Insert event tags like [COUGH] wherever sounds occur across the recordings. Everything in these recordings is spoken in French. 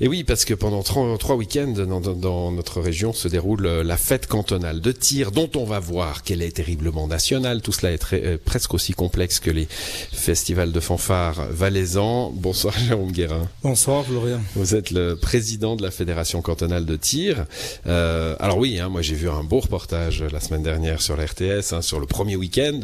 Et oui, parce que pendant trois, week-ends dans, notre région se déroule euh, la fête cantonale de tir, dont on va voir qu'elle est terriblement nationale. Tout cela est très, euh, presque aussi complexe que les festivals de fanfare valaisans. Bonsoir [LAUGHS] Jérôme Guérin. Bonsoir Florian. Vous êtes le président de la fédération cantonale de tir. Euh, alors oui, hein, moi j'ai vu un beau reportage la semaine dernière sur la RTS, hein, sur le premier week-end.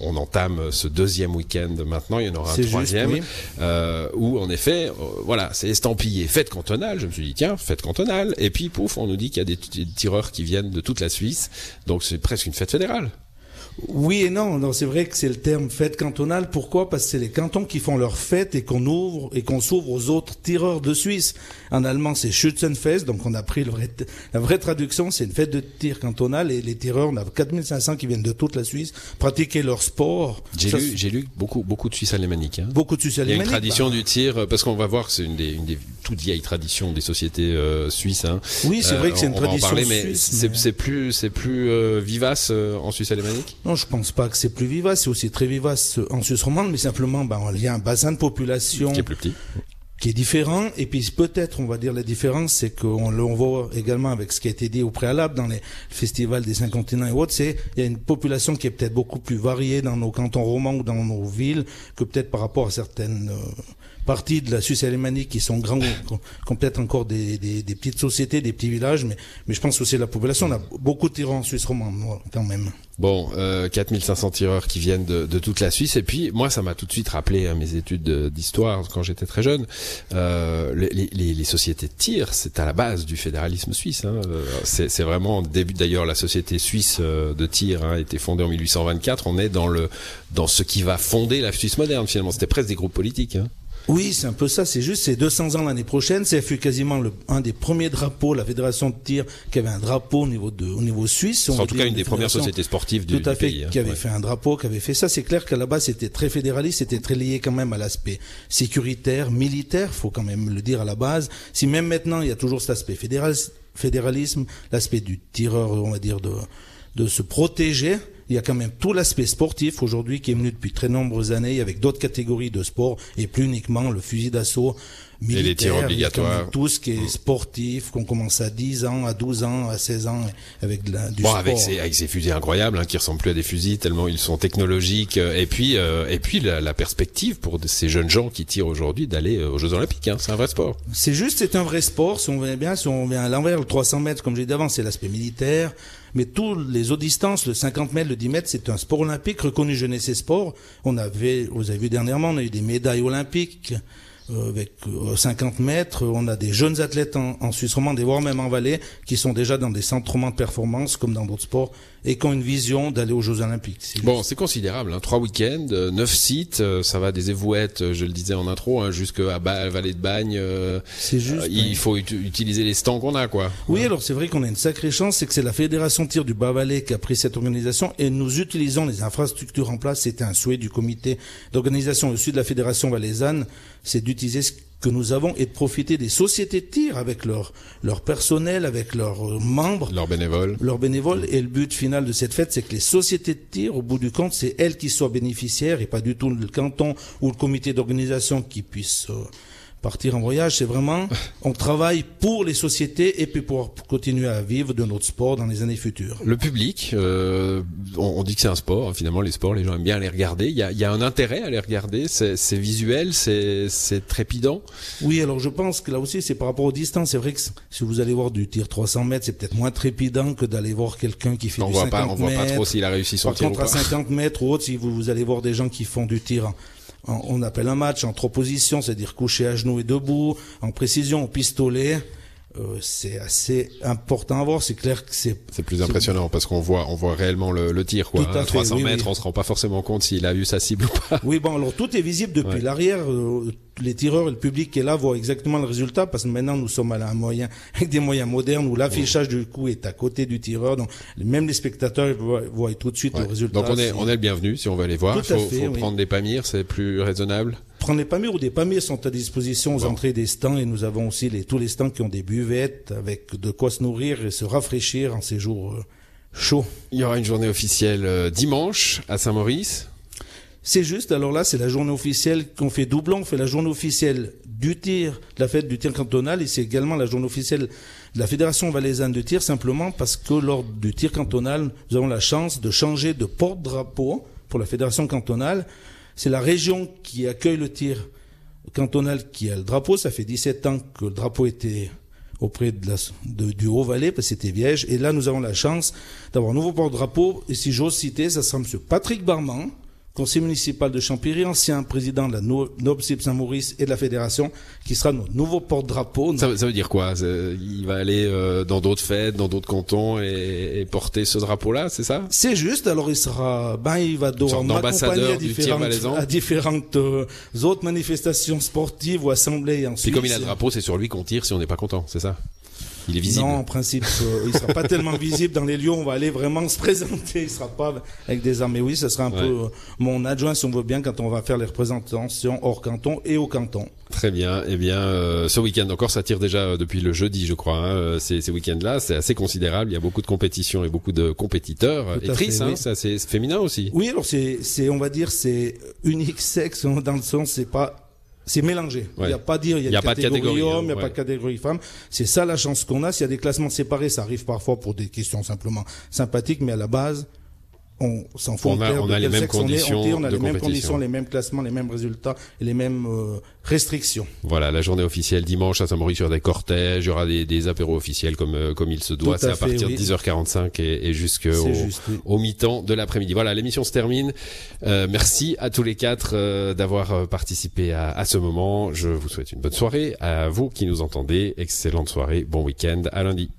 On, entame ce deuxième week-end maintenant. Il y en aura un troisième, où en effet, voilà, c'est estampillé fête cantonale. Je me suis dit, tiens, fête cantonale. Et puis, pouf, on nous dit qu'il y a des tireurs qui viennent de toute la Suisse. Donc, c'est presque une fête fédérale. Oui et non. non c'est vrai que c'est le terme fête cantonale. Pourquoi? Parce que c'est les cantons qui font leur fête et qu'on ouvre et qu'on s'ouvre aux autres tireurs de Suisse. En allemand, c'est Schützenfest. Donc, on a pris le vrai, la vraie traduction. C'est une fête de tir cantonale et les tireurs, on a 4500 qui viennent de toute la Suisse pratiquer leur sport. J'ai lu, j'ai lu beaucoup, beaucoup de Suisses alémaniques. Hein. Beaucoup de Suisses alémaniques. Il y a une tradition bah. du tir parce qu'on va voir que c'est une des, une des toute vieille tradition des sociétés euh, suisses. Hein. Oui, c'est vrai que c'est une euh, tradition parler, mais c'est plus, c'est plus euh, vivace en Suisse alémanique. Non, je pense pas que c'est plus vivace. C'est aussi très vivace en Suisse romande, mais simplement, il y a un bassin de population qui est plus petit qui est différent. Et puis peut-être, on va dire la différence, c'est qu'on le voit également avec ce qui a été dit au préalable dans les festivals des cinq continents et autres, c'est il y a une population qui est peut-être beaucoup plus variée dans nos cantons romans ou dans nos villes que peut-être par rapport à certaines parties de la Suisse alémanique qui sont grands, qui peut-être encore des, des, des, petites sociétés, des petits villages, mais, mais je pense aussi la population. On a beaucoup de tireurs en Suisse romande, quand même. Bon, euh, 4500 tireurs qui viennent de, de, toute la Suisse. Et puis, moi, ça m'a tout de suite rappelé à mes études d'histoire quand j'étais très jeune. Euh, les, les, les, sociétés de tir, c'est à la base du fédéralisme suisse. Hein. C'est vraiment début. D'ailleurs, la société suisse euh, de tir hein, a été fondée en 1824. On est dans le dans ce qui va fonder la Suisse moderne. Finalement, c'était presque des groupes politiques. Hein. Oui, c'est un peu ça. C'est juste, c'est 200 ans l'année prochaine. C'est fut quasiment le, un des premiers drapeaux, la fédération de tir, qui avait un drapeau au niveau de, au niveau suisse. C'est en tout cas une des premières sociétés sportives du, tout à fait, Qui avait fait un drapeau, qui avait fait ça. C'est clair qu'à la base, c'était très fédéraliste, c'était très lié quand même à l'aspect sécuritaire, militaire. Faut quand même le dire à la base. Si même maintenant, il y a toujours cet aspect fédéralisme, l'aspect du tireur, on va dire, de, de se protéger il y a quand même tout l'aspect sportif aujourd'hui qui est venu depuis très nombreuses années avec d'autres catégories de sport et plus uniquement le fusil d'assaut militaire. Et les tirs obligatoires. Tout ce qui est sportif, qu'on commence à 10 ans, à 12 ans, à 16 ans avec de la, du bon, sport. Avec ces, avec ces fusils incroyables hein, qui ressemblent plus à des fusils tellement ils sont technologiques. Euh, et puis, euh, et puis la, la, perspective pour ces jeunes gens qui tirent aujourd'hui d'aller euh, aux Jeux Olympiques. Hein, c'est un vrai sport. C'est juste, c'est un vrai sport. Si on vient bien, si on vient à l'envers, le 300 mètres, comme j'ai dit d'avant, c'est l'aspect militaire. Mais tous les autres distances, le 50 mètres, le 10 mètres, c'est un sport olympique reconnu jeunesse et sport. On avait, vous avez vu dernièrement, on a eu des médailles olympiques. Euh, avec 50 euh, mètres. On a des jeunes athlètes en, Suisse romande et voire même en Valais qui sont déjà dans des centres romands de performance comme dans d'autres sports et qui ont une vision d'aller aux Jeux Olympiques. Bon, c'est considérable. Hein. Trois week-ends, euh, neuf sites, ça va des évouettes, je le disais en intro, hein, jusqu'à ba Vallée de Bagne. c'est juste. il faut utiliser les stands qu'on a, quoi. Oui, alors c'est vrai qu'on a une sacrée chance, c'est que c'est la fédération tir du Bas-Valais qui a pris cette organisation et nous utilisons les infrastructures en place. C'était un souhait du comité d'organisation au-dessus de la fédération valaisanne, c'est d'utiliser ce que nous avons et de profiter des sociétés de tir avec leur, leur personnel, avec leurs euh, membres. Leurs bénévoles. Leurs bénévoles. Et le but final de cette fête, c'est que les sociétés de tir, au bout du compte, c'est elles qui soient bénéficiaires et pas du tout le canton ou le comité d'organisation qui puisse euh, partir en voyage, c'est vraiment, [LAUGHS] on travaille pour les sociétés et puis pour continuer à vivre de notre sport dans les années futures. Le public, euh, on, dit que c'est un sport. Finalement, les sports, les gens aiment bien les regarder. Il y a, il y a un intérêt à les regarder. C'est visuel, c'est trépidant. Oui, alors je pense que là aussi, c'est par rapport aux distances. C'est vrai que si vous allez voir du tir 300 mètres, c'est peut-être moins trépidant que d'aller voir quelqu'un qui fait on du voit 50 pas, on voit pas trop s'il a réussi son par tir contre, à 50 mètres ou autre, si vous, vous allez voir des gens qui font du tir on appelle un match en trois positions, c'est-à-dire couché à genoux et debout, en précision, au pistolet. Euh, c'est assez important à voir. C'est clair que c'est. C'est plus impressionnant parce qu'on voit, on voit réellement le, le tir quoi. à 300 mètres, on se rend pas forcément compte s'il a eu sa cible ou pas. Oui, bon, alors tout est visible depuis l'arrière. Euh, les tireurs et le public qui est là voient exactement le résultat parce que maintenant nous sommes à un moyen avec des moyens modernes où l'affichage du coup est à côté du tireur. Donc même les spectateurs voient, tout de suite le résultat. Donc on est, on est le bienvenu si on veut aller voir. Il faut, faut prendre des pamirs, c'est plus raisonnable prendre les pamiers ou des pamiers sont à disposition aux entrées des stands et nous avons aussi les, tous les stands qui ont des buvettes avec de quoi se nourrir et se rafraîchir en ces jours euh, chauds. Il y aura une journée officielle euh, dimanche à Saint-Maurice. C'est juste, alors là, c'est la journée officielle qu'on fait doublon. On fait la journée officielle du tir, la fête du tir cantonal, et c'est également la journée officielle de la Fédération valaisanne de tir, simplement parce que lors du tir cantonal, nous avons la chance de changer de porte-drapeau pour la Fédération cantonale. C'est la région qui accueille le tir cantonal qui a le drapeau. Ça fait 17 ans que le drapeau était auprès de du Haut-Valais, parce que c'était Viège. Et là, nous avons la chance d'avoir un nouveau porte-drapeau. Et si j'ose citer, ça sera M. Patrick Barman, conseiller municipal de Champéry, ancien président de la NOBSIP Saint-Maurice et de la fédération, qui sera notre nouveau porte-drapeau. Ça, veut dire quoi? Il va aller euh, dans d'autres fêtes, dans d'autres cantons et, porter ce drapeau-là, c'est ça? C'est juste. Alors il sera, ben il va devoir m'accompagner à différentes, à différentes euh, autres manifestations sportives ou assemblées. Et comme il a le drapeau, c'est sur lui qu'on tire si on n'est pas content, c'est ça? Il est visible. Non, en principe, euh, il sera pas tellement visible dans les lieux. On va aller vraiment se présenter. Il sera pas avec des armes. Mais oui, ce sera un peu euh, mon adjoint, si on veut bien, quand on va faire les représentations hors canton et au canton. Très bien. Eh bien, euh, ce week-end encore, ça tire déjà depuis le jeudi, je crois. Hein. Ces, ces week-ends-là, c'est assez considérable. Il y a beaucoup de compétitions et beaucoup de compétiteurs. et triste, hein, ça, c'est féminin aussi. Oui, alors c'est, c'est, on va dire, c'est unique sexe [LAUGHS] dans le sens, c'est pas c'est mélangé. Il n'y a pas dire, il y a, pas de catégorie homme, il n'y a pas de catégorie femme. C'est ça la chance qu'on a. S'il y a des classements séparés, ça arrive parfois pour des questions simplement sympathiques, mais à la base, on s'en fout. On a, on a les mêmes conditions. On, a les mêmes conditions, les mêmes classements, les mêmes résultats et les mêmes euh, restrictions. Voilà, la journée officielle dimanche à Saint-Maurice sur des cortèges, il y aura des, des apéros officiels comme euh, comme il se doit. C'est à, partir de 10h45 et, et jusqu'au au mi-temps de l'après-midi. Voilà, l'émission se termine. Euh, merci à tous les quatre euh, d'avoir participé à, à ce moment. Je vous souhaite une bonne soirée. À vous qui nous entendez, excellente soirée, bon week-end. À lundi.